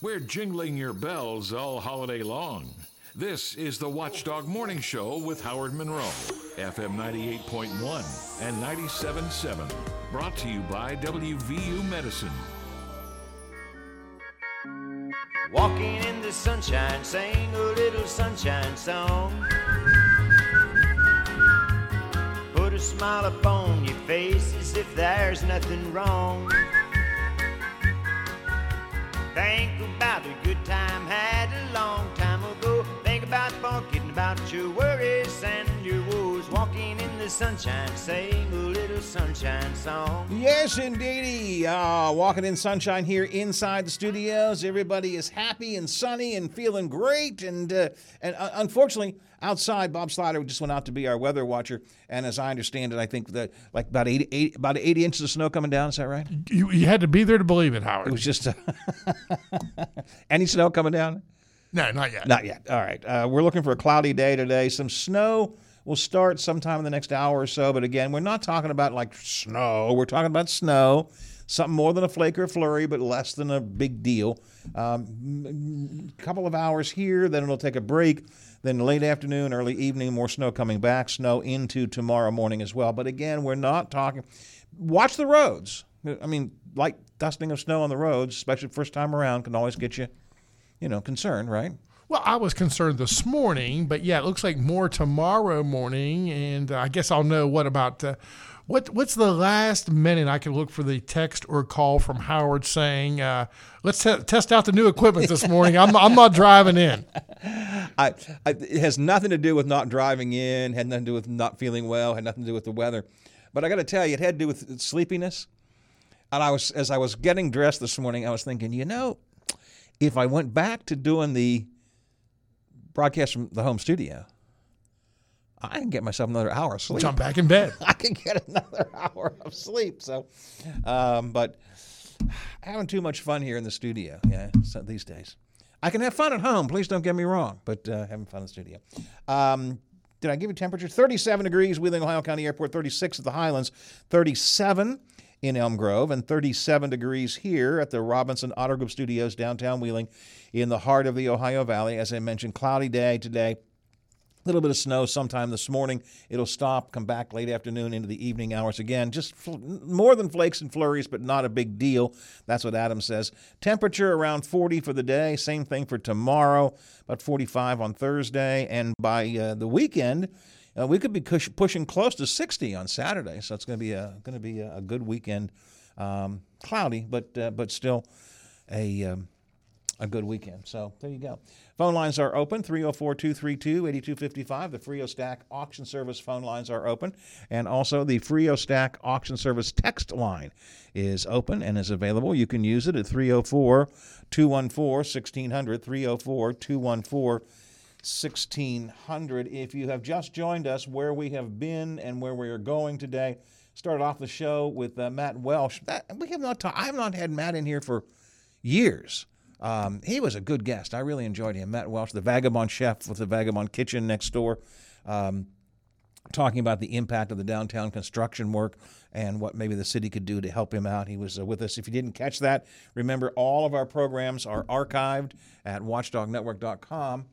We're jingling your bells all holiday long. This is the Watchdog Morning Show with Howard Monroe, FM 98.1 and 97.7. Brought to you by WVU Medicine. Walking in the sunshine, sing a little sunshine song. Put a smile upon your face as if there's nothing wrong. Think about a good time had a long time ago. Think about forgetting about your worries and your woes. Walking in the sunshine, sing a little sunshine song. Yes, indeedy. Uh, walking in sunshine here inside the studios. Everybody is happy and sunny and feeling great. And uh, and uh, unfortunately, outside, Bob Slider just went out to be our weather watcher. And as I understand it, I think that like about 80, 80 about 80 inches of snow coming down. Is that right? You, you had to be there to believe it, Howard. It was just any snow coming down. no, not yet. Not yet. All right. Uh, we're looking for a cloudy day today. Some snow will start sometime in the next hour or so. But again, we're not talking about like snow. We're talking about snow. Something more than a flake or a flurry, but less than a big deal. Um, a couple of hours here, then it'll take a break. Then late afternoon, early evening, more snow coming back. Snow into tomorrow morning as well. But again, we're not talking. Watch the roads. I mean, light dusting of snow on the roads, especially first time around, can always get you, you know, concerned, right? Well, I was concerned this morning, but yeah, it looks like more tomorrow morning, and I guess I'll know what about uh, what what's the last minute I can look for the text or call from Howard saying, uh, "Let's te- test out the new equipment this morning." I'm I'm not driving in. I, I, it has nothing to do with not driving in, had nothing to do with not feeling well, had nothing to do with the weather. But I got to tell you, it had to do with sleepiness. And I was, as I was getting dressed this morning, I was thinking, you know, if I went back to doing the broadcast from the home studio, I can get myself another hour of sleep. Jump back in bed. I can get another hour of sleep. So, um, but having too much fun here in the studio, yeah, so these days. I can have fun at home. Please don't get me wrong, but uh, having fun in the studio. Um, did I give you temperature? 37 degrees, Wheeling, Ohio County Airport, 36 at the Highlands, 37 in Elm Grove, and 37 degrees here at the Robinson Auto Group Studios, downtown Wheeling, in the heart of the Ohio Valley. As I mentioned, cloudy day today. A little bit of snow sometime this morning. It'll stop, come back late afternoon into the evening hours again. Just fl- more than flakes and flurries, but not a big deal. That's what Adam says. Temperature around 40 for the day. Same thing for tomorrow, about 45 on Thursday. And by uh, the weekend, uh, we could be push- pushing close to 60 on Saturday. So it's going to be a going to be a, a good weekend. Um, cloudy, but uh, but still a um, a good weekend. So there you go. Phone lines are open 304 232 8255. The Frio Stack auction service phone lines are open. And also the Frio Stack auction service text line is open and is available. You can use it at 304 214 1600. 304 214 1600. If you have just joined us, where we have been and where we are going today, started off the show with uh, Matt Welsh. That, we have not ta- I have not had Matt in here for years. Um, he was a good guest. I really enjoyed him. Matt Welsh, the vagabond chef with the Vagabond Kitchen next door, um, talking about the impact of the downtown construction work and what maybe the city could do to help him out. He was uh, with us. If you didn't catch that, remember all of our programs are archived at watchdognetwork.com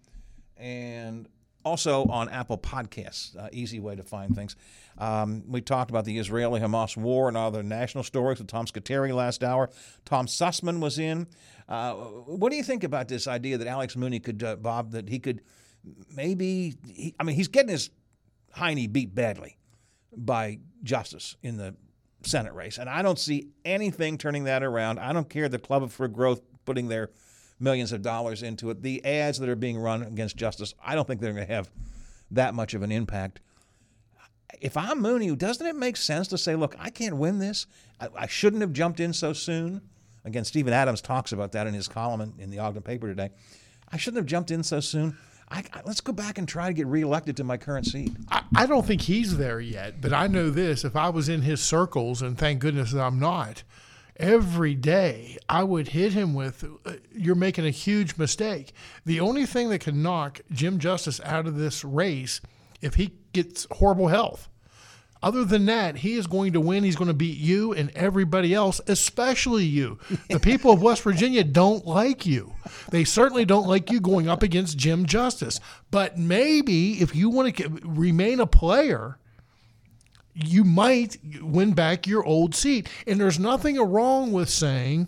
and also on Apple Podcasts. Uh, easy way to find things. Um, we talked about the Israeli Hamas war and other national stories with Tom Scuteri last hour. Tom Sussman was in. Uh, what do you think about this idea that Alex Mooney could, uh, Bob, that he could maybe, he, I mean, he's getting his hiney beat badly by Justice in the Senate race. And I don't see anything turning that around. I don't care the Club for Growth putting their millions of dollars into it. The ads that are being run against Justice, I don't think they're going to have that much of an impact. If I'm Mooney, doesn't it make sense to say, look, I can't win this? I, I shouldn't have jumped in so soon? Again, Stephen Adams talks about that in his column in, in the Ogden paper today. I shouldn't have jumped in so soon. I, I, let's go back and try to get reelected to my current seat. I, I don't think he's there yet, but I know this: if I was in his circles, and thank goodness that I'm not, every day I would hit him with, uh, "You're making a huge mistake." The only thing that can knock Jim Justice out of this race, if he gets horrible health. Other than that, he is going to win. He's going to beat you and everybody else, especially you. The people of West Virginia don't like you. They certainly don't like you going up against Jim Justice. But maybe if you want to remain a player, you might win back your old seat. And there's nothing wrong with saying,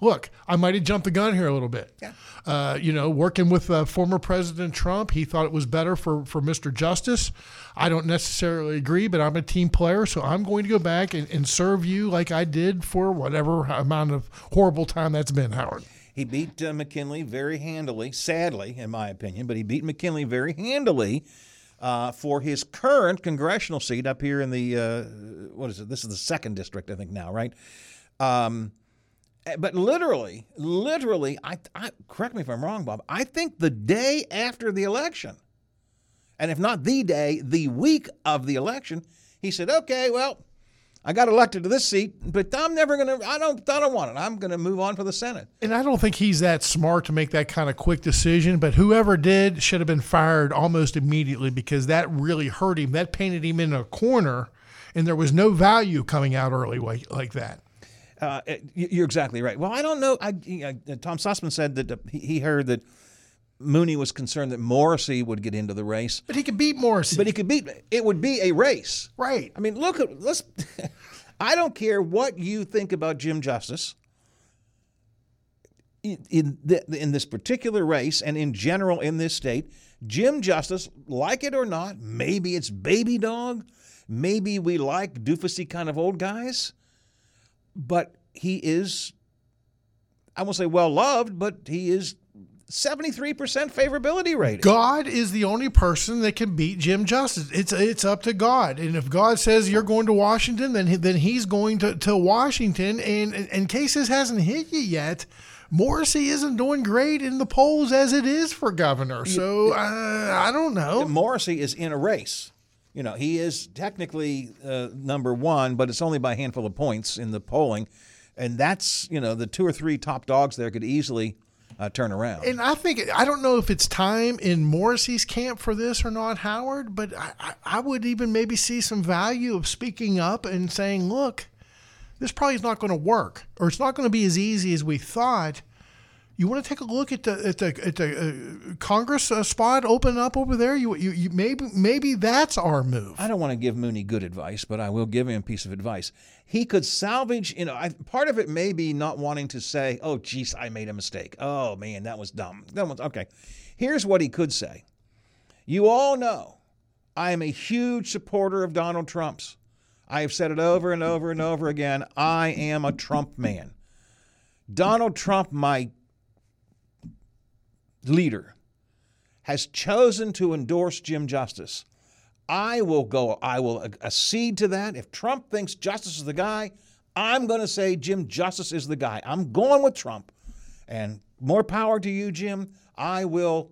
look, I might have jumped the gun here a little bit. Yeah. Uh, you know, working with uh, former President Trump, he thought it was better for, for Mr. Justice. I don't necessarily agree, but I'm a team player, so I'm going to go back and, and serve you like I did for whatever amount of horrible time that's been, Howard. He beat uh, McKinley very handily, sadly, in my opinion, but he beat McKinley very handily uh, for his current congressional seat up here in the, uh, what is it? This is the second district, I think, now, right? Um, eh, but literally, literally, I, I correct me if I'm wrong, Bob. I think the day after the election, and if not the day, the week of the election, he said, "Okay, well, I got elected to this seat, but I'm never gonna. I don't. I don't want it. I'm gonna move on for the Senate." And I don't think he's that smart to make that kind of quick decision, but whoever did should have been fired almost immediately because that really hurt him. That painted him in a corner, and there was no value coming out early like, like that. Uh, you're exactly right. Well, I don't know. I, uh, Tom Sussman said that uh, he heard that Mooney was concerned that Morrissey would get into the race, but he could beat Morrissey. But he could beat. It would be a race, right? I mean, look at let's. I don't care what you think about Jim Justice. In in, the, in this particular race and in general in this state, Jim Justice, like it or not, maybe it's baby dog, maybe we like doofusy kind of old guys, but he is. I won't say well loved, but he is 73% favorability rating. God is the only person that can beat Jim Justice. It's it's up to God. And if God says you're going to Washington, then then he's going to, to Washington. And in case this hasn't hit you yet, Morrissey isn't doing great in the polls as it is for governor. So uh, I don't know. Morrissey is in a race. You know, he is technically uh, number one, but it's only by a handful of points in the polling. And that's, you know, the two or three top dogs there could easily – uh, turn around. And I think I don't know if it's time in Morrissey's camp for this or not, Howard. But I, I would even maybe see some value of speaking up and saying, "Look, this probably is not going to work, or it's not going to be as easy as we thought." You want to take a look at the at the, at the uh, Congress uh, spot open up over there? You, you, you maybe maybe that's our move. I don't want to give Mooney good advice, but I will give him a piece of advice. He could salvage. You know, I, part of it may be not wanting to say, "Oh, geez, I made a mistake. Oh man, that was dumb." That was okay. Here's what he could say. You all know I am a huge supporter of Donald Trump's. I have said it over and over and over again. I am a Trump man. Donald Trump, my leader has chosen to endorse Jim Justice, I will go, I will accede to that. If Trump thinks Justice is the guy, I'm going to say Jim Justice is the guy. I'm going with Trump. And more power to you, Jim. I will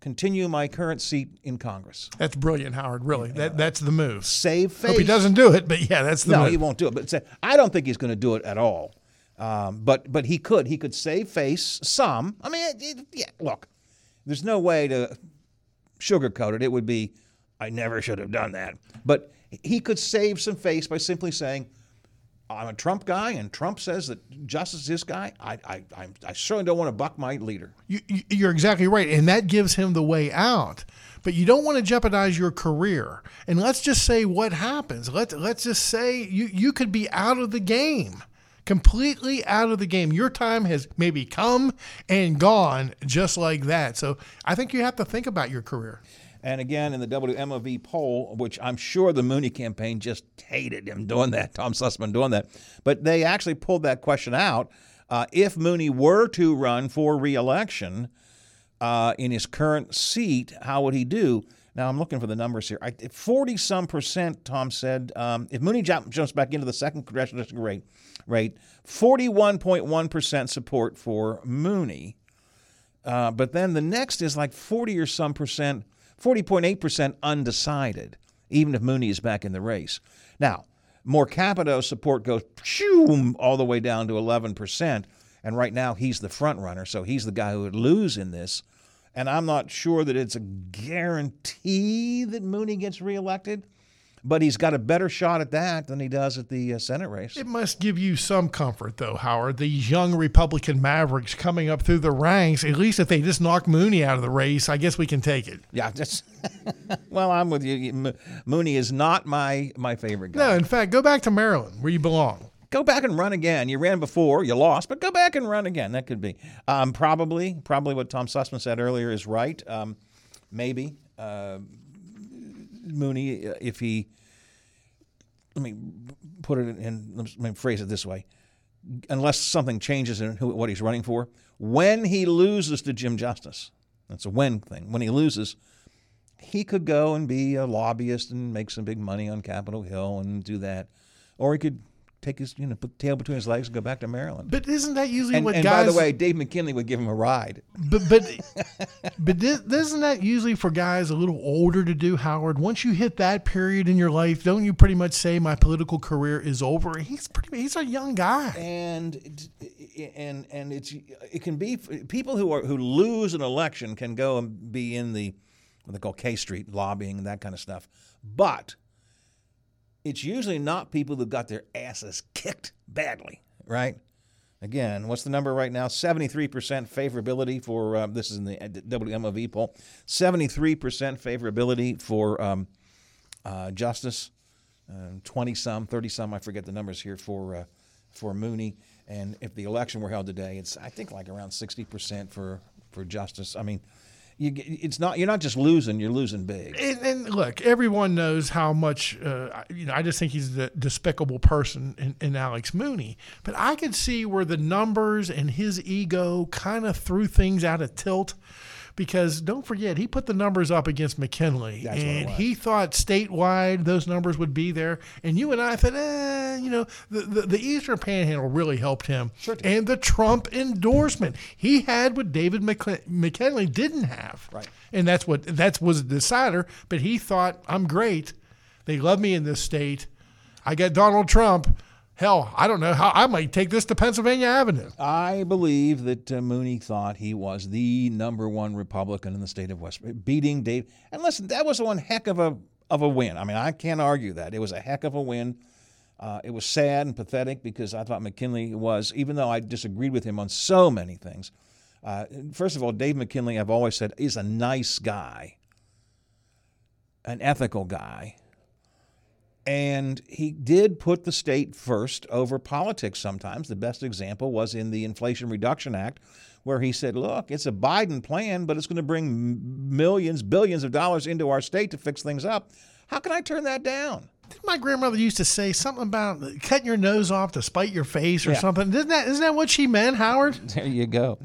continue my current seat in Congress. That's brilliant, Howard. Really, yeah. that that's the move. Save face. Hope he doesn't do it, but yeah, that's the no, move. he won't do it. But say, I don't think he's going to do it at all. Um, but but he could he could save face some. I mean, it, it, yeah. Look, there's no way to sugarcoat it. It would be I never should have done that. But he could save some face by simply saying, "I'm a Trump guy, and Trump says that Justice is this guy. I I I, I certainly don't want to buck my leader." You, you're exactly right, and that gives him the way out but you don't want to jeopardize your career. And let's just say what happens. Let let's just say you you could be out of the game completely out of the game. Your time has maybe come and gone just like that. So I think you have to think about your career. And again, in the WMOV poll, which I'm sure the Mooney campaign just hated him doing that, Tom Sussman doing that, but they actually pulled that question out. Uh, if Mooney were to run for reelection uh, in his current seat, how would he do? Now I'm looking for the numbers here. Forty some percent, Tom said. Um, if Mooney jumps back into the second congressional district rate, rate, 41.1% support for Mooney. Uh, but then the next is like 40 or some percent, 40.8% undecided, even if Mooney is back in the race. Now, Moore Capito support goes shoo, all the way down to 11%. And right now he's the front runner, so he's the guy who would lose in this. And I'm not sure that it's a guarantee that Mooney gets reelected. but he's got a better shot at that than he does at the uh, Senate race. It must give you some comfort, though, Howard. These young Republican mavericks coming up through the ranks. At least if they just knock Mooney out of the race, I guess we can take it. Yeah, that's well, I'm with you. Mooney is not my my favorite guy. No, in fact, go back to Maryland where you belong. Go back and run again. You ran before, you lost, but go back and run again. That could be um, probably probably what Tom Sussman said earlier is right. Um, maybe uh, Mooney, uh, if he let me put it in, let me phrase it this way. Unless something changes in who, what he's running for, when he loses to Jim Justice, that's a when thing. When he loses, he could go and be a lobbyist and make some big money on Capitol Hill and do that. Or he could take his you know put the tail between his legs and go back to Maryland. But isn't that usually and, what and guys? by the way, Dave McKinley would give him a ride. But but but this, isn't that usually for guys a little older to do, Howard? Once you hit that period in your life, don't you pretty much say my political career is over? He's pretty he's a young guy. And and and it's it can be people who are who lose an election can go and be in the what they call K Street lobbying and that kind of stuff, but it's usually not people who got their asses kicked badly, right? Again, what's the number right now? 73% favorability for uh, this is in the WMOV poll. 73% favorability for um, uh, Justice, 20 uh, some, 30 some, I forget the numbers here for uh, for Mooney. And if the election were held today, it's I think like around 60% for for Justice. I mean, you, it's not you're not just losing you're losing big. And, and look everyone knows how much uh, you know i just think he's a despicable person in, in, alex mooney. But i could see where the numbers and his ego kind of threw things out of tilt because don't forget he put the numbers up against McKinley, That's and he thought statewide those numbers would be there. And you and I thought, eh, you know, the, the, the Eastern Panhandle really helped him, sure and the Trump endorsement he had what David McKinley didn't have, right? And that's what that was a decider. But he thought, I'm great. They love me in this state. I got Donald Trump. Hell, I don't know how I might take this to Pennsylvania Avenue. I believe that uh, Mooney thought he was the number one Republican in the state of West, beating Dave. And listen, that was one heck of a of a win. I mean, I can't argue that it was a heck of a win. Uh, it was sad and pathetic because I thought McKinley was, even though I disagreed with him on so many things. Uh, first of all, Dave McKinley, I've always said, is a nice guy, an ethical guy and he did put the state first over politics sometimes. The best example was in the Inflation Reduction Act, where he said, Look, it's a Biden plan, but it's going to bring millions, billions of dollars into our state to fix things up. How can I turn that down? My grandmother used to say something about cutting your nose off to spite your face or yeah. something. Isn't that isn't that what she meant, Howard? There you go.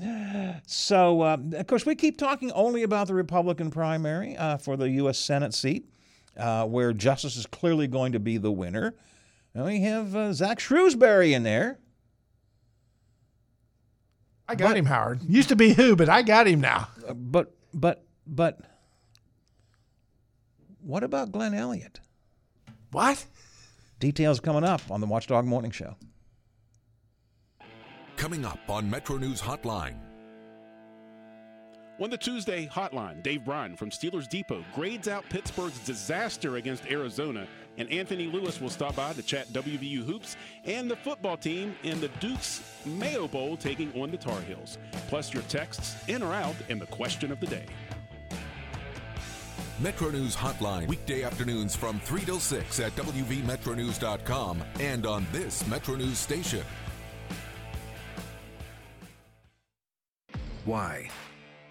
So, uh, of course, we keep talking only about the Republican primary uh, for the U.S. Senate seat uh, where Justice is clearly going to be the winner. And we have uh, Zach Shrewsbury in there. I got but, him, Howard. Used to be who, but I got him now. Uh, but, but, but, what about Glenn Elliott? What? Details coming up on the Watchdog Morning Show. Coming up on Metro News Hotline. On the Tuesday hotline, Dave Bryan from Steelers Depot grades out Pittsburgh's disaster against Arizona, and Anthony Lewis will stop by to chat WVU hoops and the football team in the Duke's Mayo Bowl taking on the Tar Heels. Plus your texts in or out and the question of the day. Metro News Hotline, weekday afternoons from 3 till 6 at WVMetroNews.com and on this Metro News station. Why?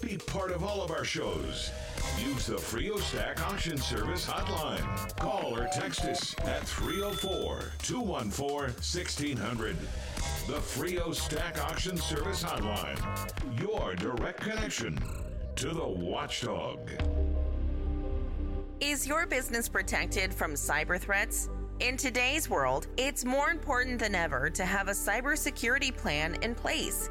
Be part of all of our shows. Use the Frio Stack Auction Service hotline. Call or text us at 304 214 1600. The Frio Stack Auction Service hotline. Your direct connection to the watchdog. Is your business protected from cyber threats? In today's world, it's more important than ever to have a cybersecurity plan in place.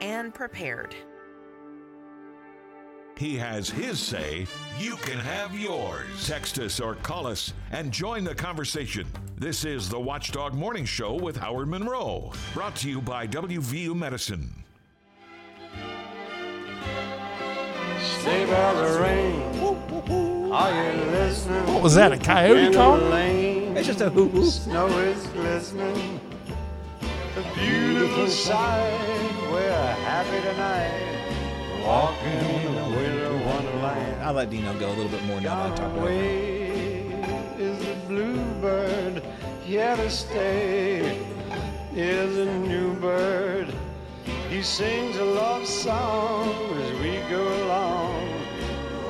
and prepared. He has his say. You can have yours. Text us or call us and join the conversation. This is the Watchdog Morning Show with Howard Monroe, brought to you by WVU Medicine. Stay by the rain. Are you listening? What was that? A coyote call? It's just a hoo hoo. Snow is glistening. A beautiful sight. We're happy tonight. Walking in the winter wonderland. I'll let Dino go a little bit more now that I talked about it. is the bluebird. Here to stay is a new bird. He sings a love song as we go along.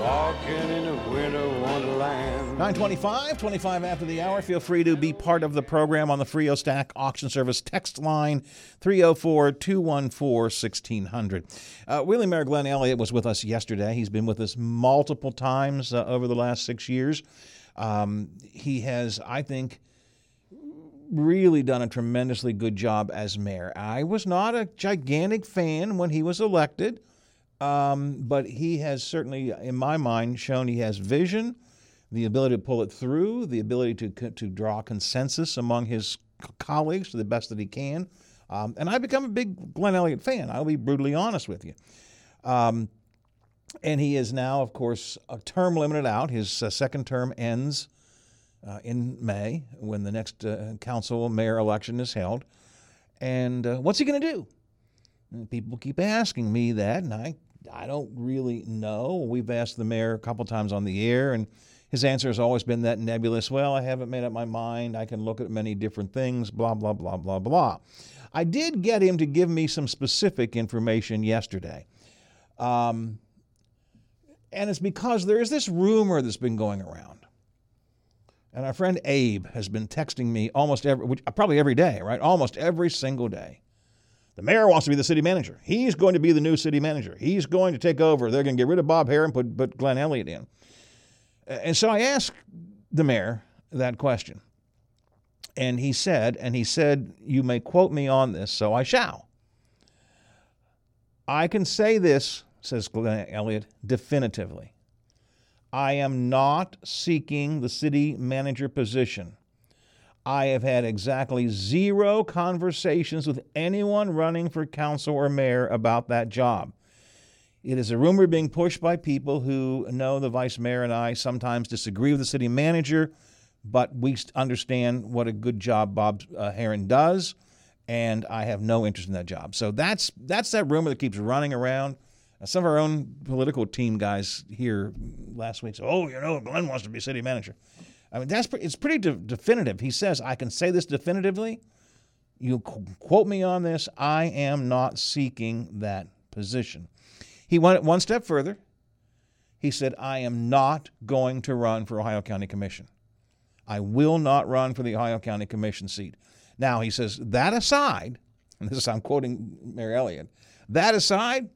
Walking in a winter wonderland. 925, 25 after the hour. Feel free to be part of the program on the Frio Stack auction service text line 304 214 1600. Uh, Wheeling Mayor Glenn Elliott was with us yesterday. He's been with us multiple times uh, over the last six years. Um, he has, I think, really done a tremendously good job as mayor. I was not a gigantic fan when he was elected, um, but he has certainly, in my mind, shown he has vision, the ability to pull it through, the ability to to draw consensus among his colleagues to the best that he can. Um, and I've become a big Glenn Elliott fan. I'll be brutally honest with you. Um, and he is now, of course, a term limited out. His uh, second term ends uh, in May when the next uh, council mayor election is held. And uh, what's he going to do? And people keep asking me that, and I, I don't really know. We've asked the mayor a couple times on the air, and his answer has always been that nebulous. Well, I haven't made up my mind. I can look at many different things. Blah blah blah blah blah. I did get him to give me some specific information yesterday. Um, and it's because there is this rumor that's been going around. And our friend Abe has been texting me almost every, probably every day, right? Almost every single day. The mayor wants to be the city manager. He's going to be the new city manager. He's going to take over. They're going to get rid of Bob Hare and put, put Glenn Elliott in. And so I asked the mayor that question. And he said, and he said, You may quote me on this, so I shall. I can say this, says Glenn Elliott, definitively. I am not seeking the city manager position. I have had exactly zero conversations with anyone running for council or mayor about that job. It is a rumor being pushed by people who know the vice mayor and I sometimes disagree with the city manager, but we understand what a good job Bob uh, Herron does, and I have no interest in that job. So that's that's that rumor that keeps running around. Some of our own political team guys here last week said, "Oh, you know, Glenn wants to be city manager." I mean, that's pre- it's pretty de- definitive. He says, "I can say this definitively. You qu- quote me on this. I am not seeking that position." He went one step further. He said, "I am not going to run for Ohio County Commission. I will not run for the Ohio County Commission seat." Now he says, "That aside," and this is I'm quoting Mayor Elliott. That aside,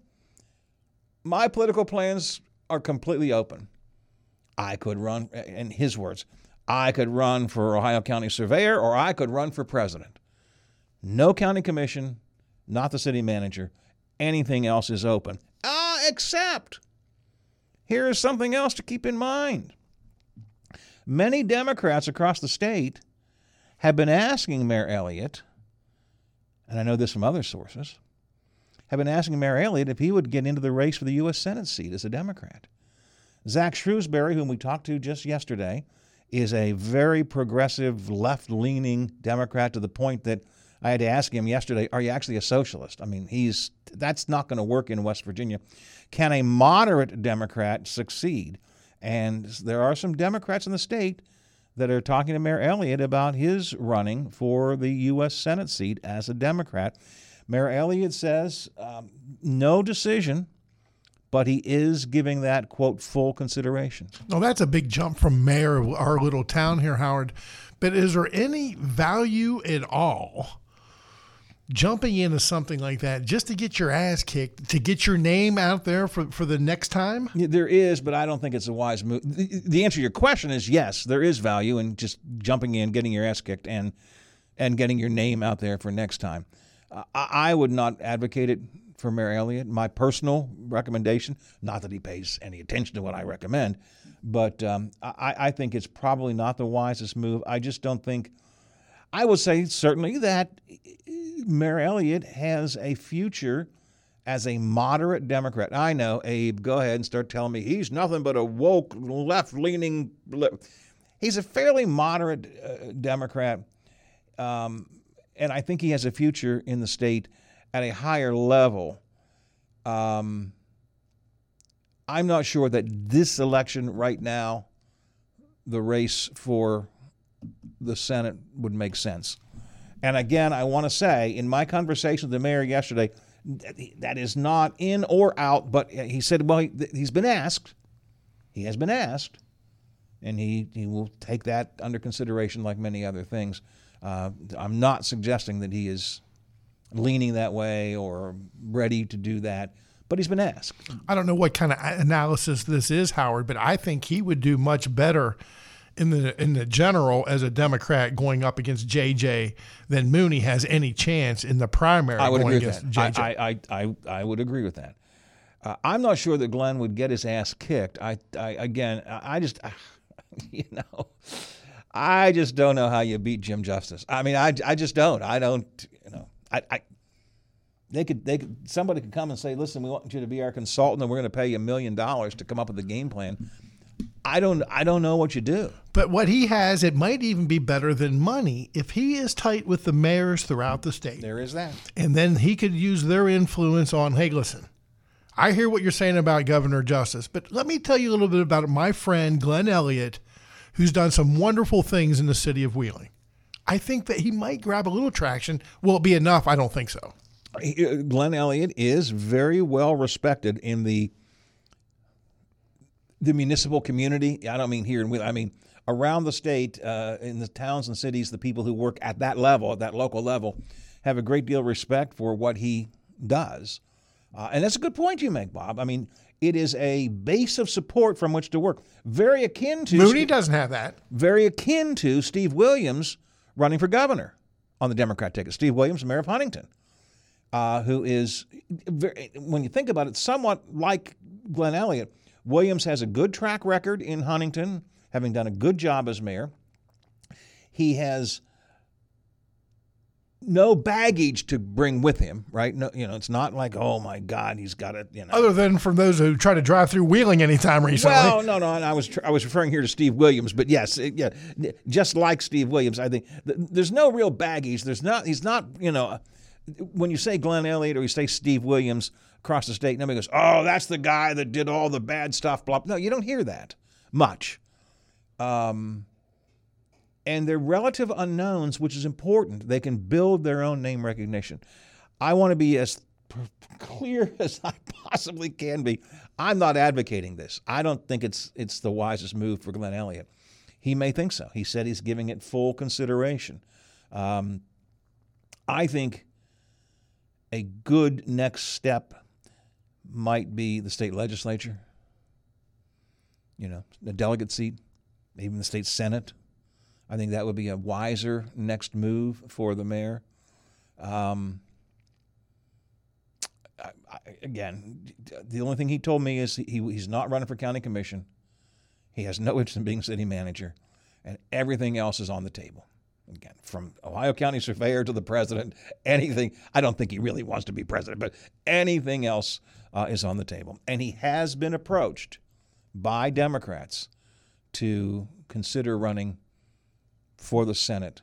my political plans are completely open. I could run, in his words, I could run for Ohio County Surveyor or I could run for president. No county commission, not the city manager. Anything else is open. Ah, except here is something else to keep in mind. Many Democrats across the state have been asking Mayor Elliott, and I know this from other sources, have been asking Mayor Elliott if he would get into the race for the U.S. Senate seat as a Democrat. Zach Shrewsbury, whom we talked to just yesterday, is a very progressive, left leaning Democrat to the point that I had to ask him yesterday, Are you actually a socialist? I mean, he's that's not going to work in West Virginia. Can a moderate Democrat succeed? And there are some Democrats in the state that are talking to Mayor Elliott about his running for the U.S. Senate seat as a Democrat. Mayor Elliott says um, no decision, but he is giving that, quote, full consideration. Well, that's a big jump from mayor of our little town here, Howard. But is there any value at all jumping into something like that just to get your ass kicked, to get your name out there for, for the next time? Yeah, There is, but I don't think it's a wise move. The, the answer to your question is yes, there is value in just jumping in, getting your ass kicked, and and getting your name out there for next time. Uh, I, I would not advocate it for Mayor Elliott. My personal recommendation, not that he pays any attention to what I recommend, but um, I, I think it's probably not the wisest move. I just don't think. I would say certainly that Mayor Elliott has a future as a moderate Democrat. I know, Abe, go ahead and start telling me he's nothing but a woke, left leaning. He's a fairly moderate uh, Democrat. Um, and I think he has a future in the state at a higher level. Um, I'm not sure that this election right now, the race for the Senate would make sense. And again, I want to say, in my conversation with the mayor yesterday, that is not in or out, but he said, well, he, he's been asked. He has been asked, and he, he will take that under consideration like many other things. Uh, I'm not suggesting that he is leaning that way or ready to do that, but he's been asked. I don't know what kind of analysis this is, Howard, but I think he would do much better in the in the general as a Democrat going up against JJ than Mooney has any chance in the primary I would going agree with against that. JJ. I, I, I, I would agree with that. Uh, I'm not sure that Glenn would get his ass kicked. I, I again, I just, you know, I just don't know how you beat Jim Justice. I mean, I, I just don't. I don't, I, I they could, they could, somebody could come and say, listen, we want you to be our consultant, and we're going to pay you a million dollars to come up with a game plan. I don't, I don't know what you do. But what he has, it might even be better than money if he is tight with the mayors throughout the state. There is that. And then he could use their influence on, hey, listen, I hear what you're saying about Governor Justice, but let me tell you a little bit about my friend, Glenn Elliott, who's done some wonderful things in the city of Wheeling. I think that he might grab a little traction. Will it be enough? I don't think so. Uh, Glenn Elliott is very well respected in the the municipal community. I don't mean here in. I mean around the state, uh, in the towns and cities. The people who work at that level, at that local level, have a great deal of respect for what he does. Uh, and that's a good point you make, Bob. I mean, it is a base of support from which to work. Very akin to Mooney doesn't have that. very akin to Steve Williams running for governor on the Democrat ticket. Steve Williams, mayor of Huntington, uh, who is, very, when you think about it, somewhat like Glenn Elliott. Williams has a good track record in Huntington, having done a good job as mayor. He has no baggage to bring with him, right? No, you know, it's not like, oh my God, he's got it. You know, Other than from those who try to drive through Wheeling anytime recently. well, no, no, and I was tr- I was referring here to Steve Williams, but yes, it- yeah, just like Steve Williams, I think th- there's no real baggage. There's not. He's not. You know, when you say Glenn Elliott or you say Steve Williams across the state, nobody goes, "Oh, that's the guy that did all the bad stuff." Blah. No, you don't hear that much. Um, and they're relative unknowns, which is important. They can build their own name recognition. I want to be as clear as I possibly can be. I'm not advocating this. I don't think it's it's the wisest move for Glenn Elliott. He may think so. He said he's giving it full consideration. Um, I think a good next step might be the state legislature. You know, the delegate seat, even the state senate. I think that would be a wiser next move for the mayor. Um, I, I, again, the only thing he told me is he, he's not running for county commission. He has no interest in being city manager, and everything else is on the table. Again, from Ohio County Surveyor to the president, anything. I don't think he really wants to be president, but anything else uh, is on the table. And he has been approached by Democrats to consider running for the Senate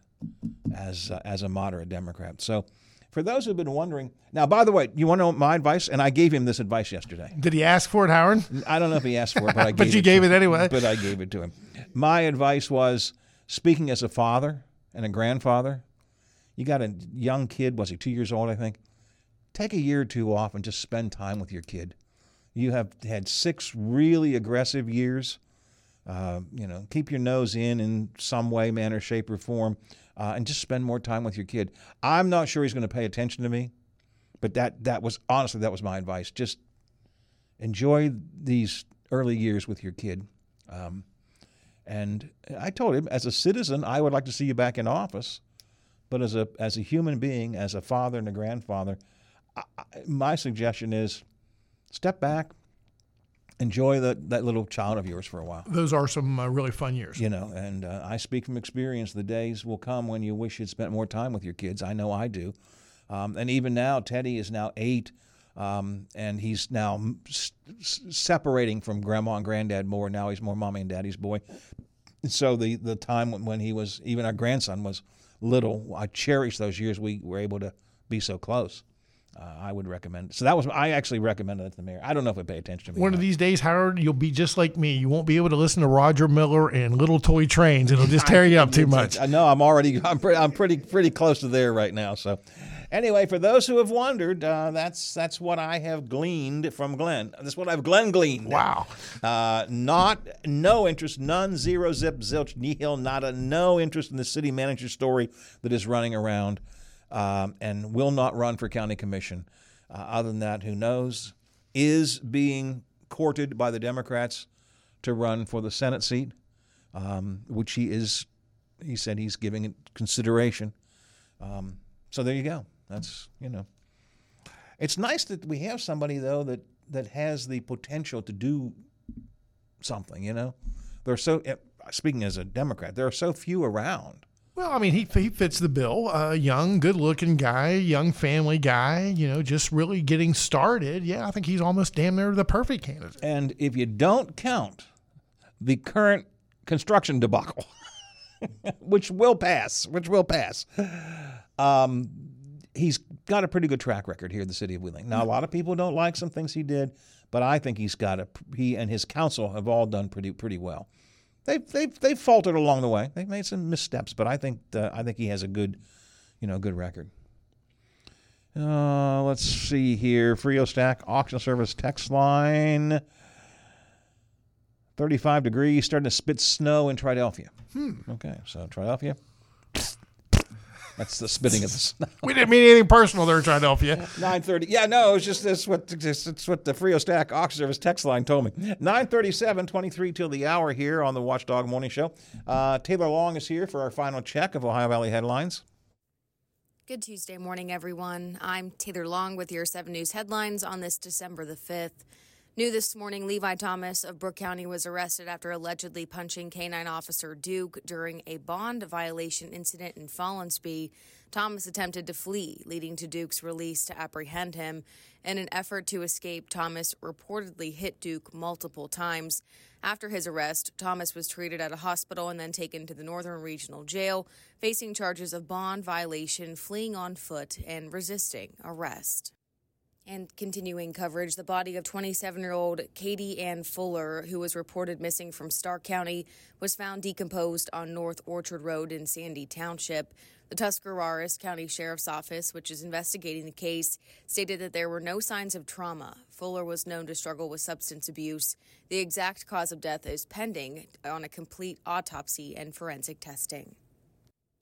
as uh, as a moderate Democrat. So For those who've been wondering, now, by the way, you want to know my advice? And I gave him this advice yesterday. Did he ask for it, Howard? I don't know if he asked for it, but I But gave you it gave to it anyway. But I gave it to him. My advice was speaking as a father and a grandfather. You got a young kid, was he two years old, I think? Take a year or two off and just spend time with your kid. You have had six really aggressive years. Uh, you know, keep your nose in in some way, manner, shape, or form, uh, and just spend more time with your kid. I'm not sure he's going to pay attention to me, but that that was honestly that was my advice. Just enjoy these early years with your kid. Um, and I told him, as a citizen, I would like to see you back in office, but as a as a human being, as a father and a grandfather, I, my suggestion is step back, enjoy that that little child of yours for a while. Those are some uh, really fun years. You know, and uh, I speak from experience. The days will come when you wish you'd spent more time with your kids. I know I do. Um, and even now, Teddy is now eight, um, and he's now s- separating from grandma and granddad more. Now he's more mommy and daddy's boy. So the the time when, when he was even our grandson was little, I cherish those years we were able to be so close. Uh, I would recommend. So that was I actually recommended it to the mayor. I don't know if they pay attention to me. One of these days, Howard, you'll be just like me. You won't be able to listen to Roger Miller and Little Toy Trains. It'll just tear you up too much. I know I'm already I'm pretty I'm pretty pretty close to there right now. So anyway, for those who have wondered, uh, that's that's what I have gleaned from Glenn. That's what I've Glenn gleaned. Wow. Uh, not no interest, none, zero, zip, zilch, nihil, nada, no interest in the city manager story that is running around, um, and will not run for county commission. Uh, other than that, who knows? Is being courted by the Democrats to run for the Senate seat, um, which he is. He said he's giving it consideration. Um, so there you go. That's you know. It's nice that we have somebody though that that has the potential to do something. You know, there are so. eh, Speaking as a Democrat, there are so few around. Well, I mean, he, he fits the bill. A young, good looking guy, young family guy, you know, just really getting started. Yeah, I think he's almost damn near the perfect candidate. And if you don't count the current construction debacle, which will pass, which will pass, um, he's got a pretty good track record here in the city of Wheeling. Now, a lot of people don't like some things he did, but I think he's got a he and his council have all done pretty pretty well. They've they've they've faltered along the way. They've made some missteps, but I think uh, I think he has a good, you know, good record. Uh, let's see here. Frio Stack auction service text line. 35 degrees, starting to spit snow in Triadelphia. Hmm. Okay, so Triadelphia. That's the spitting of the snow. We didn't mean anything personal there, Philadelphia. 9:30. Yeah, no, it's just that's what just, it's what the Frio Stack auction service text line told me. 9:37, 23 till the hour here on the Watchdog Morning Show. Uh, Taylor Long is here for our final check of Ohio Valley headlines. Good Tuesday morning, everyone. I'm Taylor Long with your 7 News headlines on this December the 5th. New this morning, Levi Thomas of Brooke County was arrested after allegedly punching canine officer Duke during a bond violation incident in Follansbee. Thomas attempted to flee, leading to Duke's release to apprehend him. In an effort to escape, Thomas reportedly hit Duke multiple times. After his arrest, Thomas was treated at a hospital and then taken to the Northern Regional Jail, facing charges of bond violation, fleeing on foot, and resisting arrest. And continuing coverage, the body of 27 year old Katie Ann Fuller, who was reported missing from Stark County, was found decomposed on North Orchard Road in Sandy Township. The Tuscarawas County Sheriff's Office, which is investigating the case, stated that there were no signs of trauma. Fuller was known to struggle with substance abuse. The exact cause of death is pending on a complete autopsy and forensic testing.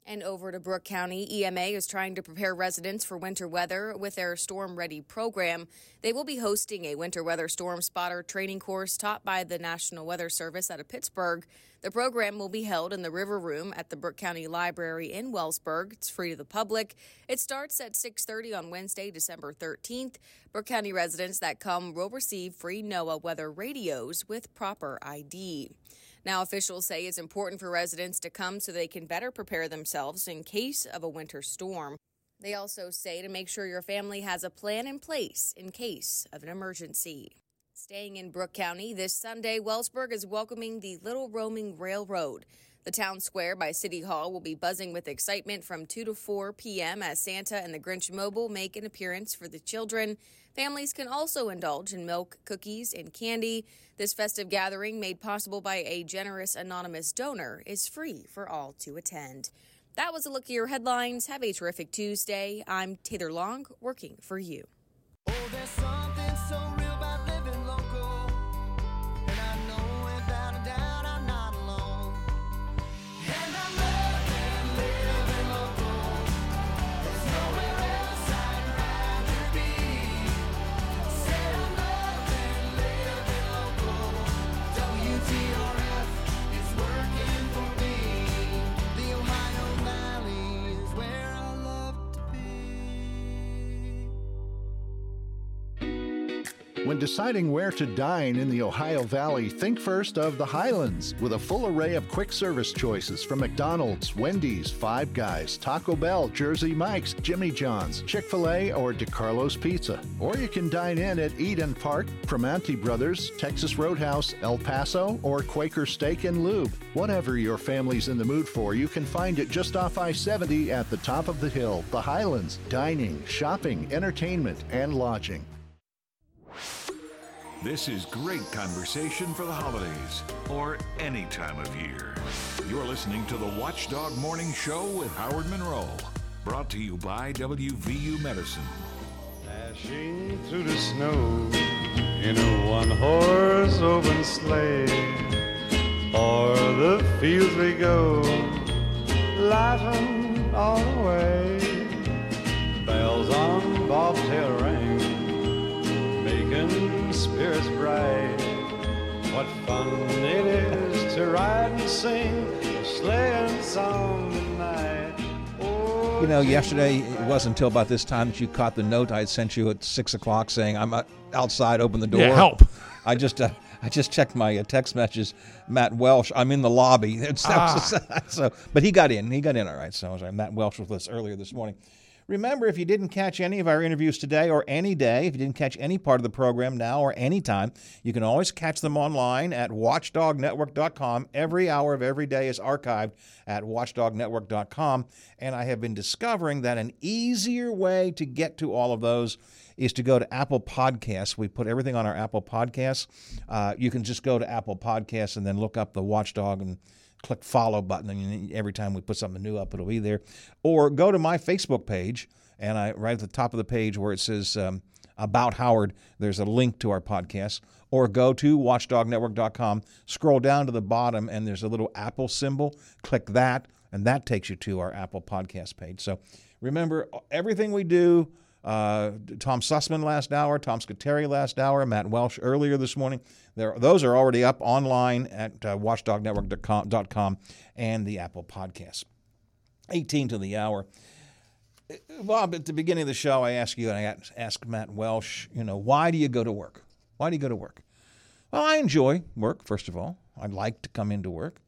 And over to Brooke County, EMA is trying to prepare residents for winter weather with their Storm Ready program. They will be hosting a winter weather storm spotter training course taught by the National Weather Service out of Pittsburgh. The program will be held in the River Room at the Brooke County Library in Wellsburg. It's free to the public. It starts at 6:30 on Wednesday, December 13th. Brooke County residents that come will receive free NOAA weather radios with proper ID. Now, officials say it's important for residents to come so they can better prepare themselves in case of a winter storm. They also say to make sure your family has a plan in place in case of an emergency. Staying in Brooke County, this Sunday, Wellsburg is welcoming the Little Roaming Railroad. The town square by City Hall will be buzzing with excitement from 2 to 4 p.m. as Santa and the Grinch Mobile make an appearance for the children. Families can also indulge in milk, cookies, and candy. This festive gathering, made possible by a generous anonymous donor, is free for all to attend. That was a look at your headlines. Have a terrific Tuesday. I'm Taylor Long, working for you. Oh, Deciding where to dine in the Ohio Valley, think first of the Highlands with a full array of quick service choices from McDonald's, Wendy's, Five Guys, Taco Bell, Jersey Mike's, Jimmy John's, Chick fil A, or DiCarlo's Pizza. Or you can dine in at Eat'n Park, Primanti Brothers, Texas Roadhouse, El Paso, or Quaker Steak and Lube. Whatever your family's in the mood for, you can find it just off I 70 at the top of the hill. The Highlands. Dining, shopping, entertainment, and lodging. This is great conversation for the holidays or any time of year. You're listening to the Watchdog Morning Show with Howard Monroe, brought to you by WVU Medicine. Dashing through the snow in a one horse open sleigh. O'er the fields we go, laughing all the way. Bells on bobtail ring, making spirits bright. What fun it is to ride and sing a sleighing song tonight. Oh, You know, yesterday it wasn't until about this time that you caught the note I had sent you at six o'clock saying I'm uh, outside. Open the door. Yeah, help. I just uh, I just checked my uh, text messages. Matt Welsh. I'm in the lobby. It's, that was- Ah. so, but he got in. He got in all right. So I was like, Matt Welsh was with us earlier this morning. Remember, if you didn't catch any of our interviews today or any day, if you didn't catch any part of the program now or any time, you can always catch them online at watchdognetwork.com. Every hour of every day is archived at watchdognetwork.com. And I have been discovering that an easier way to get to all of those is to go to Apple Podcasts. We put everything on our Apple Podcasts. Uh, you can just go to Apple Podcasts and then look up the Watchdog and click follow button, and every time we put something new up, it'll be there. Or go to my Facebook page, and I right at the top of the page where it says um, about Howard, there's a link to our podcast. Or go to watchdognetwork.com, scroll down to the bottom, and there's a little Apple symbol. Click that, and that takes you to our Apple Podcast page. So remember, everything we do. Uh, Tom Sussman last hour, Tom Scuteri last hour, Matt Welsh earlier this morning. There, those are already up online at uh, watchdognetwork.com and the Apple Podcasts. 18 to the hour. Bob, at the beginning of the show, I asked you and I asked Matt Welsh, you know, why do you go to work? Why do you go to work? Well, I enjoy work, first of all. I like to come into work.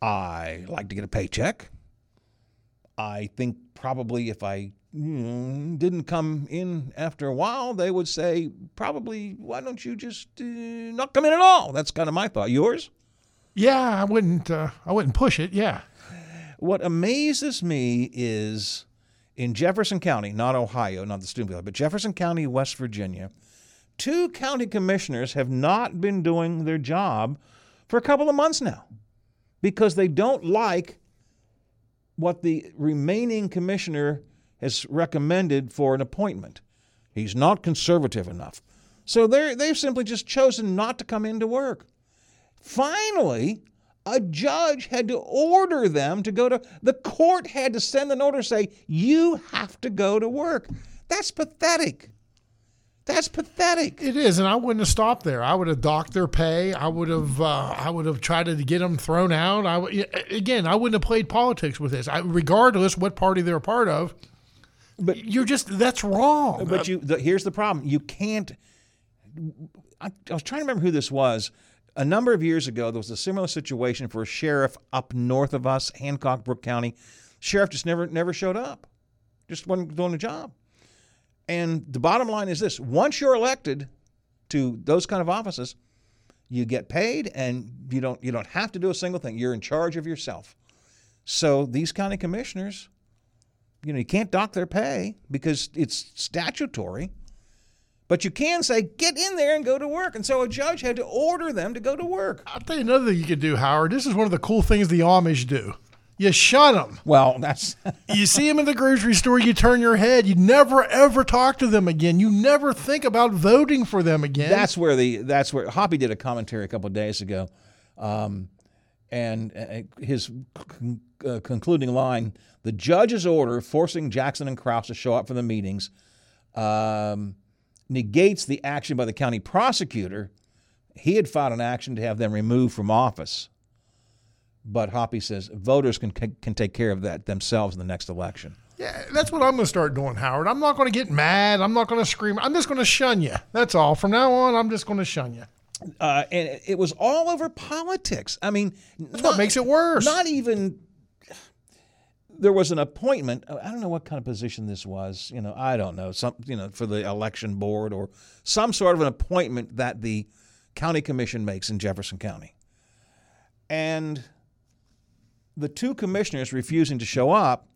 I like to get a paycheck. I think probably if I didn't come in after a while, they would say, probably, why don't you just uh, not come in at all? That's kind of my thought. Yours? Yeah, I wouldn't. Uh, I wouldn't push it. Yeah. What amazes me is in Jefferson County, not Ohio, not the student but Jefferson County, West Virginia, two county commissioners have not been doing their job for a couple of months now because they don't like what the remaining commissioner has recommended for an appointment. He's not conservative enough. So they've simply just chosen not to come into work. Finally, a judge had to order them to go to the court had to send an order say you have to go to work that's pathetic that's pathetic It is, and I wouldn't have stopped there. I would have docked their pay. I would have. Uh, I would have tried to get them thrown out. I w- again, I wouldn't have played politics with this. I, regardless what party they're a part of. But you're just that's wrong. but you the, here's the problem you can't I, I was trying to remember who this was a number of years ago there was a similar situation for a sheriff up north of us hancock Brooke County sheriff just never never showed up just wasn't doing the job and the bottom line is this once you're elected to those kind of offices You get paid, and you don't you don't have to do a single thing. You're in charge of yourself. So these county commissioners, you know, you can't dock their pay because it's statutory. But you can say, get in there and go to work. And so a judge had to order them to go to work. I'll tell you another thing you could do, Howard. This is one of the cool things the Amish do. You shut them. Well, that's you see them in the grocery store, you turn your head. You never ever talk to them again. You never think about voting for them again. that's where the that's where Hoppy did a commentary a couple of days ago, um, and uh, his con- uh, concluding line: the judge's order forcing Jackson and Krouse to show up for the meetings um, negates the action by the county prosecutor. He had filed an action to have them removed from office. But Hoppy says voters can can take care of that themselves in the next election. Yeah, that's what I'm going to start doing, Howard. I'm not going to get mad. I'm not going to scream. I'm just going to shun you. That's all. From now on, I'm just going to shun you. Uh, and it- was all over politics. I mean, That's what makes it worse. Not even. There was an appointment. I don't know what kind of position this was. You know, I don't know. Some, you know, for the election board or some sort of an appointment that the county commission makes in Jefferson County. And the two commissioners refusing to show up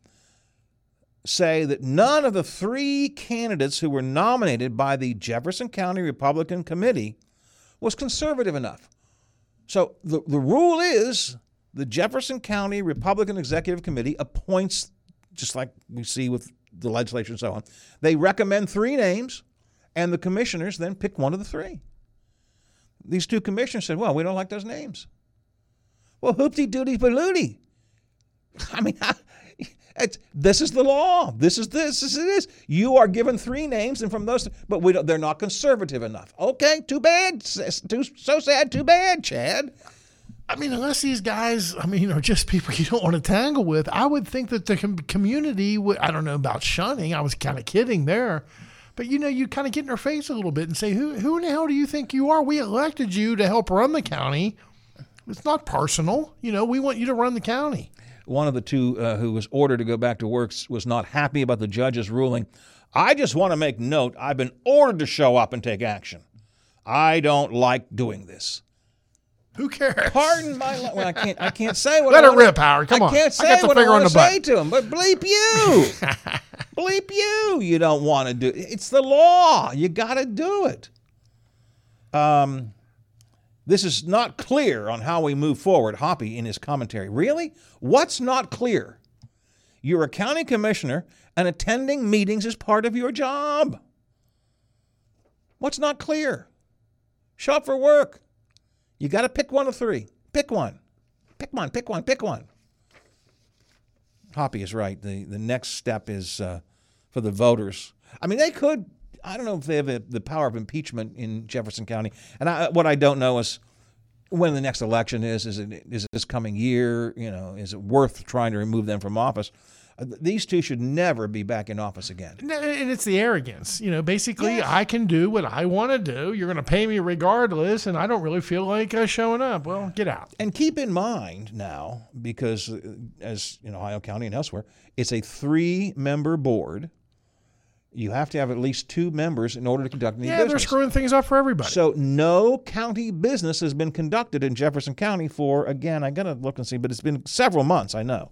say that none of the three candidates who were nominated by the Jefferson County Republican Committee was conservative enough. So the, the rule is the Jefferson County Republican Executive Committee appoints, just like we see with the legislature and so on, they recommend three names, and the commissioners then pick one of the three. These two commissioners said, Well, we don't like those names. Well, hoopty doody balooty. I mean, it's, this is the law. This is this. This is this. You are given three names, and from those, but we don't, they're not conservative enough. Okay, too bad. Too, so sad. Too bad, Chad. I mean, unless these guys, I mean, are just people you don't want to tangle with, I would think that the com- community would, I don't know about shunning. I was kind of kidding there. But, you know, you kind of get in their face a little bit and say, who, who in the hell do you think you are? We elected you to help run the county. It's not personal. You know, we want you to run the county. One of the two uh, who was ordered to go back to work was not happy about the judge's ruling. I just want to make note I've been ordered to show up and take action. I don't like doing this. Who cares? Pardon my. la- Well, I can't. I can't say what. Let I it wanna- rip, Howard. Come I on. can't I say got the what I want to say to him. But bleep you, bleep you. You don't want to do. It's the law. You got to do it. Um, this is not clear on how we move forward. Hoppy in his commentary. Really, what's not clear? You're a county commissioner, and attending meetings is part of your job. What's not clear? Show up for work. You got to pick one of three. Pick one. Pick one. Pick one. Pick one. Hoppy is right. The the next step is uh, for the voters. I mean, they could. I don't know if they have a, the power of impeachment in Jefferson County. And I, what I don't know is when the next election is. Is it is it this coming year? You know, is it worth trying to remove them from office? Uh, these two should never be back in office again. And it's the arrogance. You know, basically, Yes. I can do what I want to do. You're going to pay me regardless, and I don't really feel like uh, showing up. Well, get out. And keep in mind now, because uh, as in Ohio County and elsewhere, it's a three-member board. You have to have at least two members in order to conduct any Yeah, they're screwing things up for everybody. So no county business has been conducted in Jefferson County for again, I gotta look and see, but it's been several months, I know.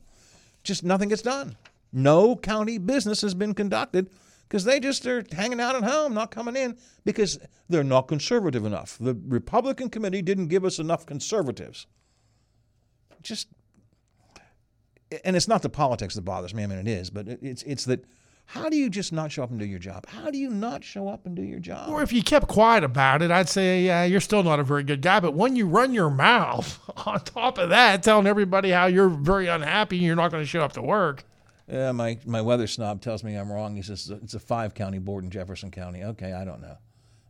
Just nothing gets done. No county business has been conducted because they just are hanging out at home, not coming in because they're not conservative enough. The Republican committee didn't give us enough conservatives. Just and it's not the politics that bothers me. I mean, it is, but it's it's that. How do you just not show up and do your job? How do you not show up and do your job? or if you kept quiet about it, I'd say, yeah, you're still not a very good guy. But when you run your mouth on top of that, telling everybody how you're very unhappy and you're not going to show up to work. Yeah, my, my weather snob tells me I'm wrong. He says it's a five county board in Jefferson County. Okay, I don't know.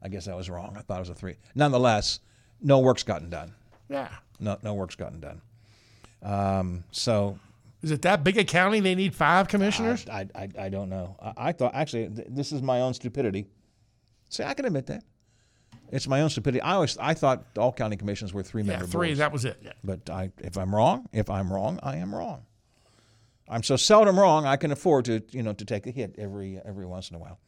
I guess I was wrong. I thought it was a three. Nonetheless, no work's gotten done. Yeah. No, no work's gotten done. Um, so Is it that big a county they need five commissioners? I, I, I don't know. I, I thought actually th- this is my own stupidity. See, I can admit that. It's my own stupidity. I always I thought all county commissions were three yeah, three. boards. That was it. Yeah. But I, if I'm wrong, if I'm wrong, I am wrong. I'm so seldom wrong, I can afford to, you know, to take a hit every every once in a while.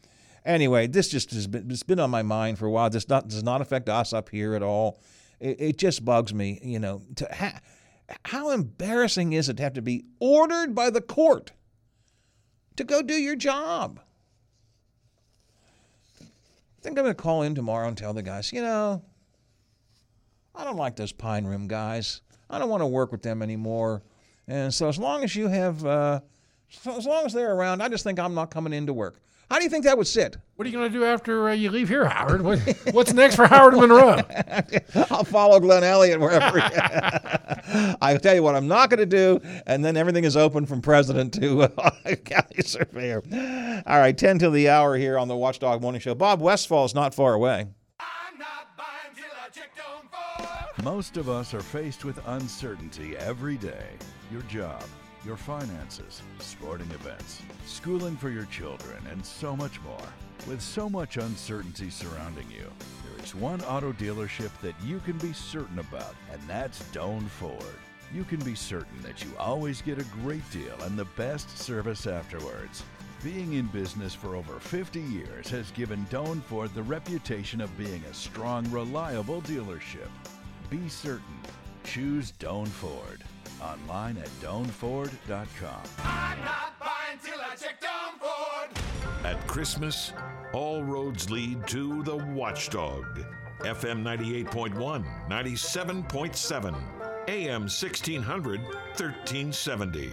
Anyway, this just has been it's been on my mind for a while. This not, does not affect us up here at all. It, it just bugs me, you know. To ha- how embarrassing is it to have to be ordered by the court to go do your job? I think I'm going to call in tomorrow and tell the guys, you know, I don't like those Pine Room guys. I don't want to work with them anymore. And so as long as you have, uh, so as long as they're around, I just think I'm not coming into work. How do you think that would sit? What are you going to do after uh, you leave here, Howard? What, what's next for Howard Monroe? I'll follow Glenn Elliott wherever. I tell you what, I'm not going to do, and then everything is open from president to uh, county surveyor. All right, 10 till the hour here on the Watchdog Morning Show. Bob Westfall is not far away. Most of us are faced with uncertainty every day. Your job, your finances, sporting events, schooling for your children, and so much more. With so much uncertainty surrounding you, there is one auto dealership that you can be certain about, and that's Doan Ford. You can be certain that you always get a great deal and the best service afterwards. Being in business for over 50 years has given Doan Ford the reputation of being a strong, reliable dealership. Be certain. Choose Doan Ford. Online at doanford.com. At Christmas, all roads lead to the Watchdog. FM 98.1, 97.7, AM 1600, 1370.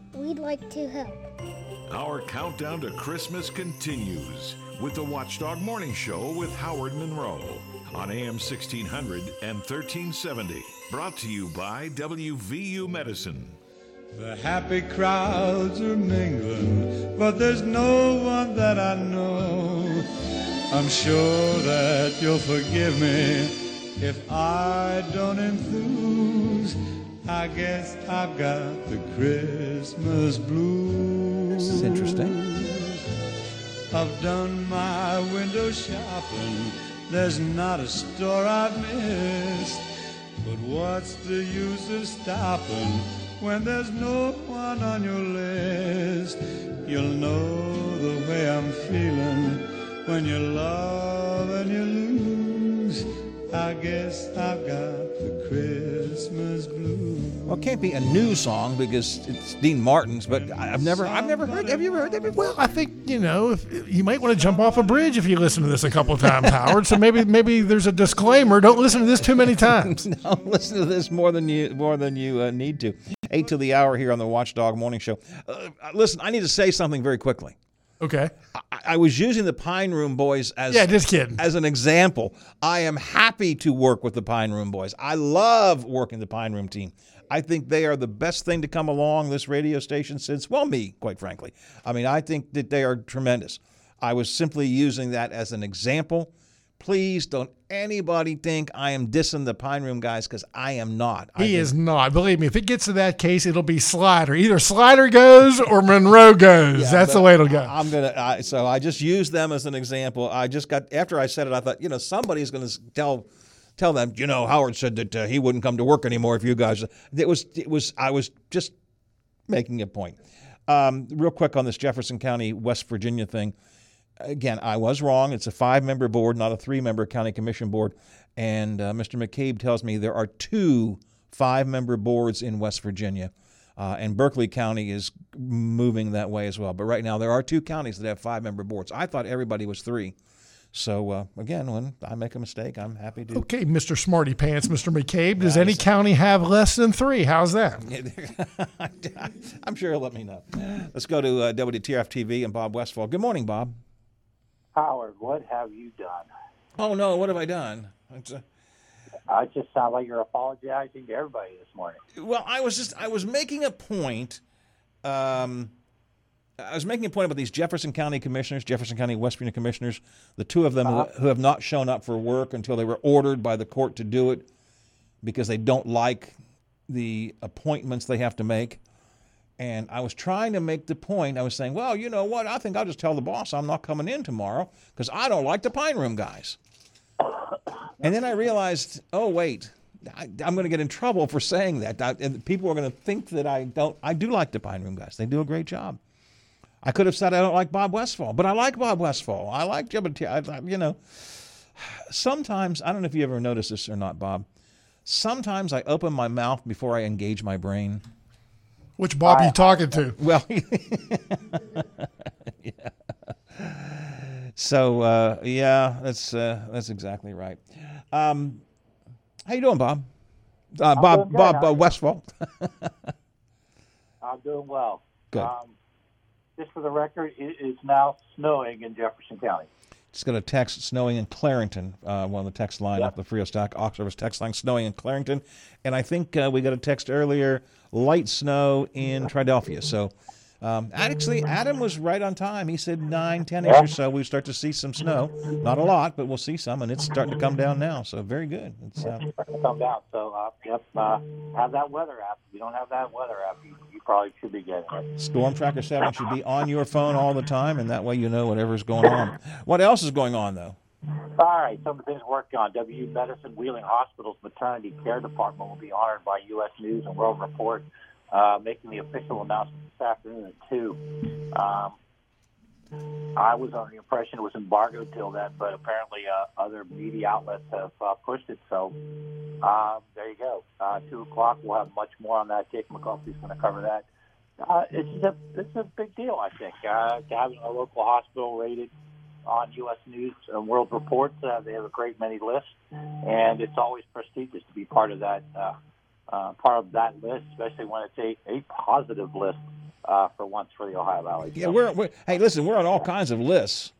We'd like to help. Our countdown to Christmas continues with the Watchdog Morning Show with Howard Monroe on AM 1600 and 1370. Brought to you by WVU Medicine. The happy crowds are mingling, but there's no one that I know. I'm sure that you'll forgive me if I don't enthuse. I guess I've got the Christmas blues. This is interesting. I've done my window shopping. There's not a store I've missed. But what's the use of stopping when there's no one on your list? You'll know the way I'm feeling when you love and you lose. I guess I've got the Christmas blues. Well, it can't be a new song because it's Dean Martin's, but I've never, I've never heard. Have you ever heard that before? Well, I think you know if, you might want to jump off a bridge if you listen to this a couple of times, Howard. So maybe maybe there's a disclaimer. Don't listen to this too many times. no, listen to this more than you more than you uh, need to. Eight to the hour here on the Watchdog Morning Show. Uh, listen, I need to say something very quickly. Okay. I, I was using the Pine Room Boys as Yeah, just kidding. as an example. I am happy to work with the Pine Room Boys. I love working the Pine Room team. I think they are the best thing to come along this radio station since, well, me, quite frankly. I mean, I think that they are tremendous. I was simply using that as an example. Please don't anybody think I am dissing the Pine Room guys because I am not. I He think- is not. Believe me, if it gets to that case, it'll be Slider. Either Slider goes or Monroe goes. Yeah, That's the way it'll go. I'm gonna. I, so I just used them as an example. I just got after I said it, I thought, you know, somebody's gonna tell tell them, you know, Howard said that uh, he wouldn't come to work anymore if you guys. It was. It was. I was just making a point. Um, real quick on this Jefferson County, West Virginia thing. Again, I was wrong. It's a five-member board, not a three-member county commission board. And uh, Mr. McCabe tells me there are two five-member boards in West Virginia. Uh, and Berkeley County is moving that way as well. But right now, there are two counties that have five member boards. I thought everybody was three. So, uh, again, when I make a mistake, I'm happy to. Okay, Mr. Smarty Pants, Mr. McCabe. Does any county have less than three? How's that? I'm sure he'll let me know. Let's go to uh, WTRF TV and Bob Westfall. Good morning, Bob. Howard, what have you done? Oh, no, what have I done? It's, uh, I just sound like you're apologizing to everybody this morning. Well, I was just I was making a point. Um, I was making a point about these Jefferson County commissioners, Jefferson County West Virginia commissioners, the two of them who, Uh-huh. who have not shown up for work until they were ordered by the court to do it. because they don't like the appointments they have to make. And I was trying to make the point. I was saying, well, you know what? I think I'll just tell the boss I'm not coming in tomorrow because I don't like the Pine Room guys. And then I realized, oh, wait, I, am going to get in trouble for saying that. I, and people are going to think that I don't. I do like the Pine Room guys. They do a great job. I could have said I don't like Bob Westfall, but I like Bob Westfall. I like Jim. You know, sometimes I don't know if you ever noticed this or not, Bob. Sometimes I open my mouth before I engage my brain. Which Bob are you talking to? Well, yeah. So uh, yeah, that's uh, that's exactly right. Um, how you doing, Bob? Uh, Bob Bob uh, Westfall. I'm doing well. Good. Um, just for the record, it is now snowing in Jefferson County. Just got a text snowing in Clarington. Uh, one of the text line Yep. up the Frio Stock Ox Service text line snowing in Clarington, and I think uh, we got a text earlier light snow in Triadelphia. So. Um, actually, Adam was right on time. He said nine, ten inch or so. We start to see some snow. Not a lot, but we'll see some, and it's starting to come down now. So very good. It's uh, Starting to come down. So, uh, yep, uh, have that weather app. If you don't have that weather app, you, you probably should be getting it. Storm Tracker 7 should be on your phone all the time, and that way you know whatever's going on. What else is going on, though? All right, some of the things working on. WVU Medicine Wheeling Hospital's maternity care department will be honored by U.S. News and World Report, uh, making the official announcement this afternoon at 2. Um, I was under the impression it was embargoed till then, but apparently uh, other media outlets have uh, pushed it. So uh, there you go. Uh, 2 o'clock, we'll have much more on that. Jake McCarthy's going to cover that. Uh, it's a it's a big deal, I think. Uh, having a local hospital rated on U.S. News and World Report, uh, they have a great many lists, and it's always prestigious to be part of that uh, uh, part of that list, especially when it's a, a positive list uh, for once for the Ohio Valley. Yeah, we're, we're hey, listen, we're on all kinds of lists.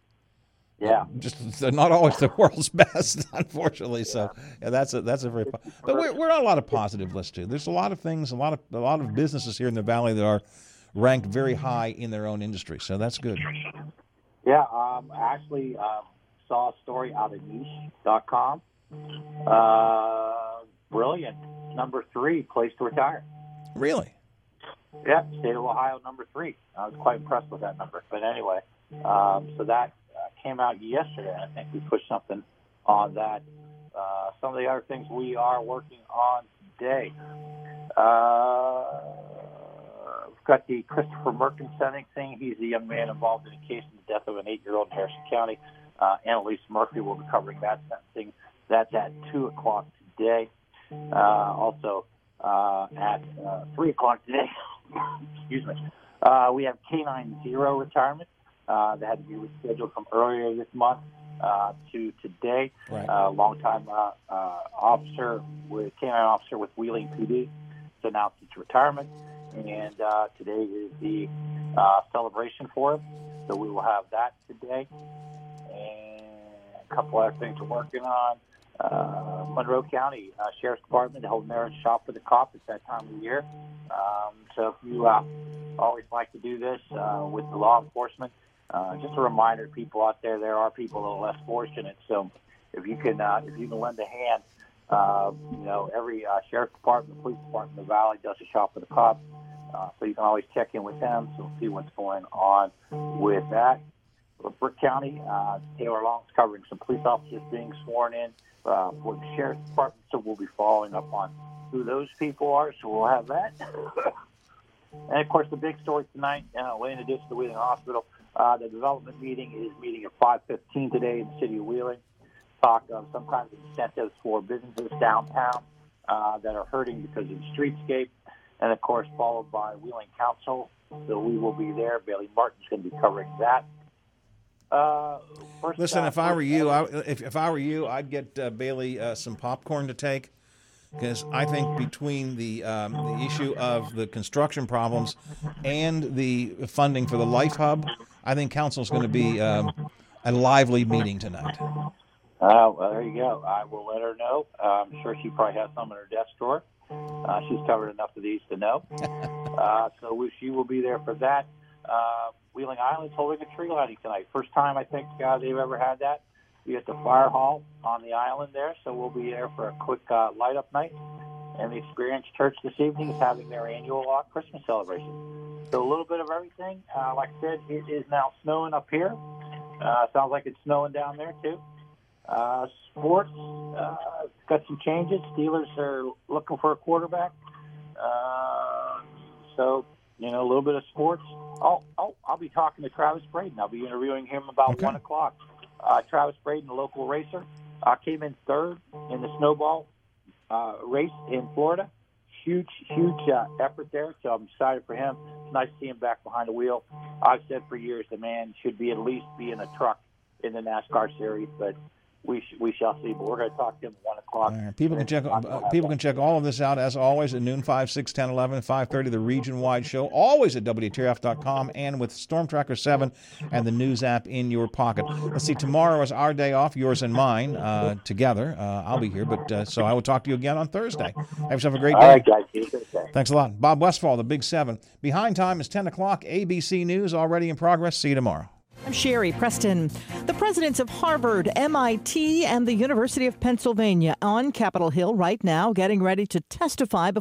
Yeah, just they're not always the world's best, unfortunately. So yeah, that's a that's a very. But we're we're on a lot of positive lists too. There's a lot of things, a lot of a lot of businesses here in the valley that are ranked very high in their own industry. So that's good. Yeah, um, I actually um, saw a story out of niche.com. Uh, brilliant. Number three, place to retire. Really? Yeah, state of Ohio, number three. I was quite impressed with that number. But anyway, um, so that uh, came out yesterday. I think we pushed something on that. Uh, some of the other things we are working on today. Uh, we've got the Christopher Merkin sentencing. He's the young man involved in a case of the death of an eight-year-old in Harrison County. Uh, Annalise Murphy will be covering that sentencing. That's at 2 o'clock today. Uh, also, uh, at uh, 3 o'clock today, excuse me, uh, we have K9 Zero retirement. Uh, that had to be rescheduled from earlier this month uh, to today. Right. Uh, longtime uh, uh, officer with K9 officer with Wheeling PD to announce its retirement, and uh, today is the uh, celebration for it. So we will have that today, and a couple other things we're working on. Uh, Monroe County uh, Sheriff's Department holding their shop for the cop at that time of year. Um, so if you uh, always like to do this uh, with the law enforcement, uh, just a reminder to people out there, there are people that are less fortunate. So if you can, uh, if you can lend a hand, uh, you know, every uh, sheriff's department, police department in the valley does a shop for the cops. Uh, so you can always check in with them to see what's going on with that. Brooke County, uh, Taylor Long's covering some police officers being sworn in uh, for the sheriff's department, so we'll be following up on who those people are. So we'll have that. and of course, the big story tonight, uh, way in addition to Wheeling Hospital, uh, the development meeting is meeting at 5:15 today in the city of Wheeling. Talk of some kinds of incentives for businesses downtown uh, that are hurting because of the streetscape, and of course, followed by Wheeling Council. So we will be there. Bailey Martin's going to be covering that. Uh, Listen, if I were you, I, if if I were you, I'd get uh, Bailey uh, some popcorn to take. Because I think between the um, the issue of the construction problems and the funding for the Life Hub, I think council's going to be um, a lively meeting tonight. Uh, well, there you go. I will let her know. Uh, I'm sure she probably has some in her desk drawer. Uh, she's covered enough of these to know. uh, so we, she will be there for that. Uh, Wheeling Island's holding a tree lighting tonight. First time I think uh, they've ever had that. be at the fire hall on the island there. So we'll be there for a quick uh, light up night. And the Experience Church this evening is having their annual uh, Christmas celebration. So a little bit of everything. Uh, like I said, it is now snowing up here. Uh, sounds like it's snowing down there too. Uh, sports uh, got some changes. Steelers are looking for a quarterback. Uh, so you know a little bit of sports. Oh, oh, I'll be talking to Travis Braden. I'll be interviewing him about Okay. one o'clock. Uh, Travis Braden, a local racer, uh, came in third in the snowball uh, race in Florida. Huge, huge uh, effort there. So I'm excited for him. It's nice to see him back behind the wheel. I've said for years the man should be at least be in a truck in the NASCAR series, but we sh- we shall see. But we're going to talk to him at one o'clock. All right. People can check uh, people can check all of this out as always at noon 5, 6, 10, 11, 5.30, the region-wide show, always at WTRF.com and with Storm Tracker 7 and the news app in your pocket. Let's see, tomorrow is our day off, yours and mine, uh, together. Uh, I'll be here, but uh, so I will talk to you again on Thursday. Have yourself a great day. right, guys. See you Thursday. Thanks a lot. Bob Westfall, the Big Seven. Behind time is 10 o'clock. ABC News already in progress. See you tomorrow. I'm Sherry Preston. The presidents of Harvard, MIT, and the University of Pennsylvania on Capitol Hill right now getting ready to testify before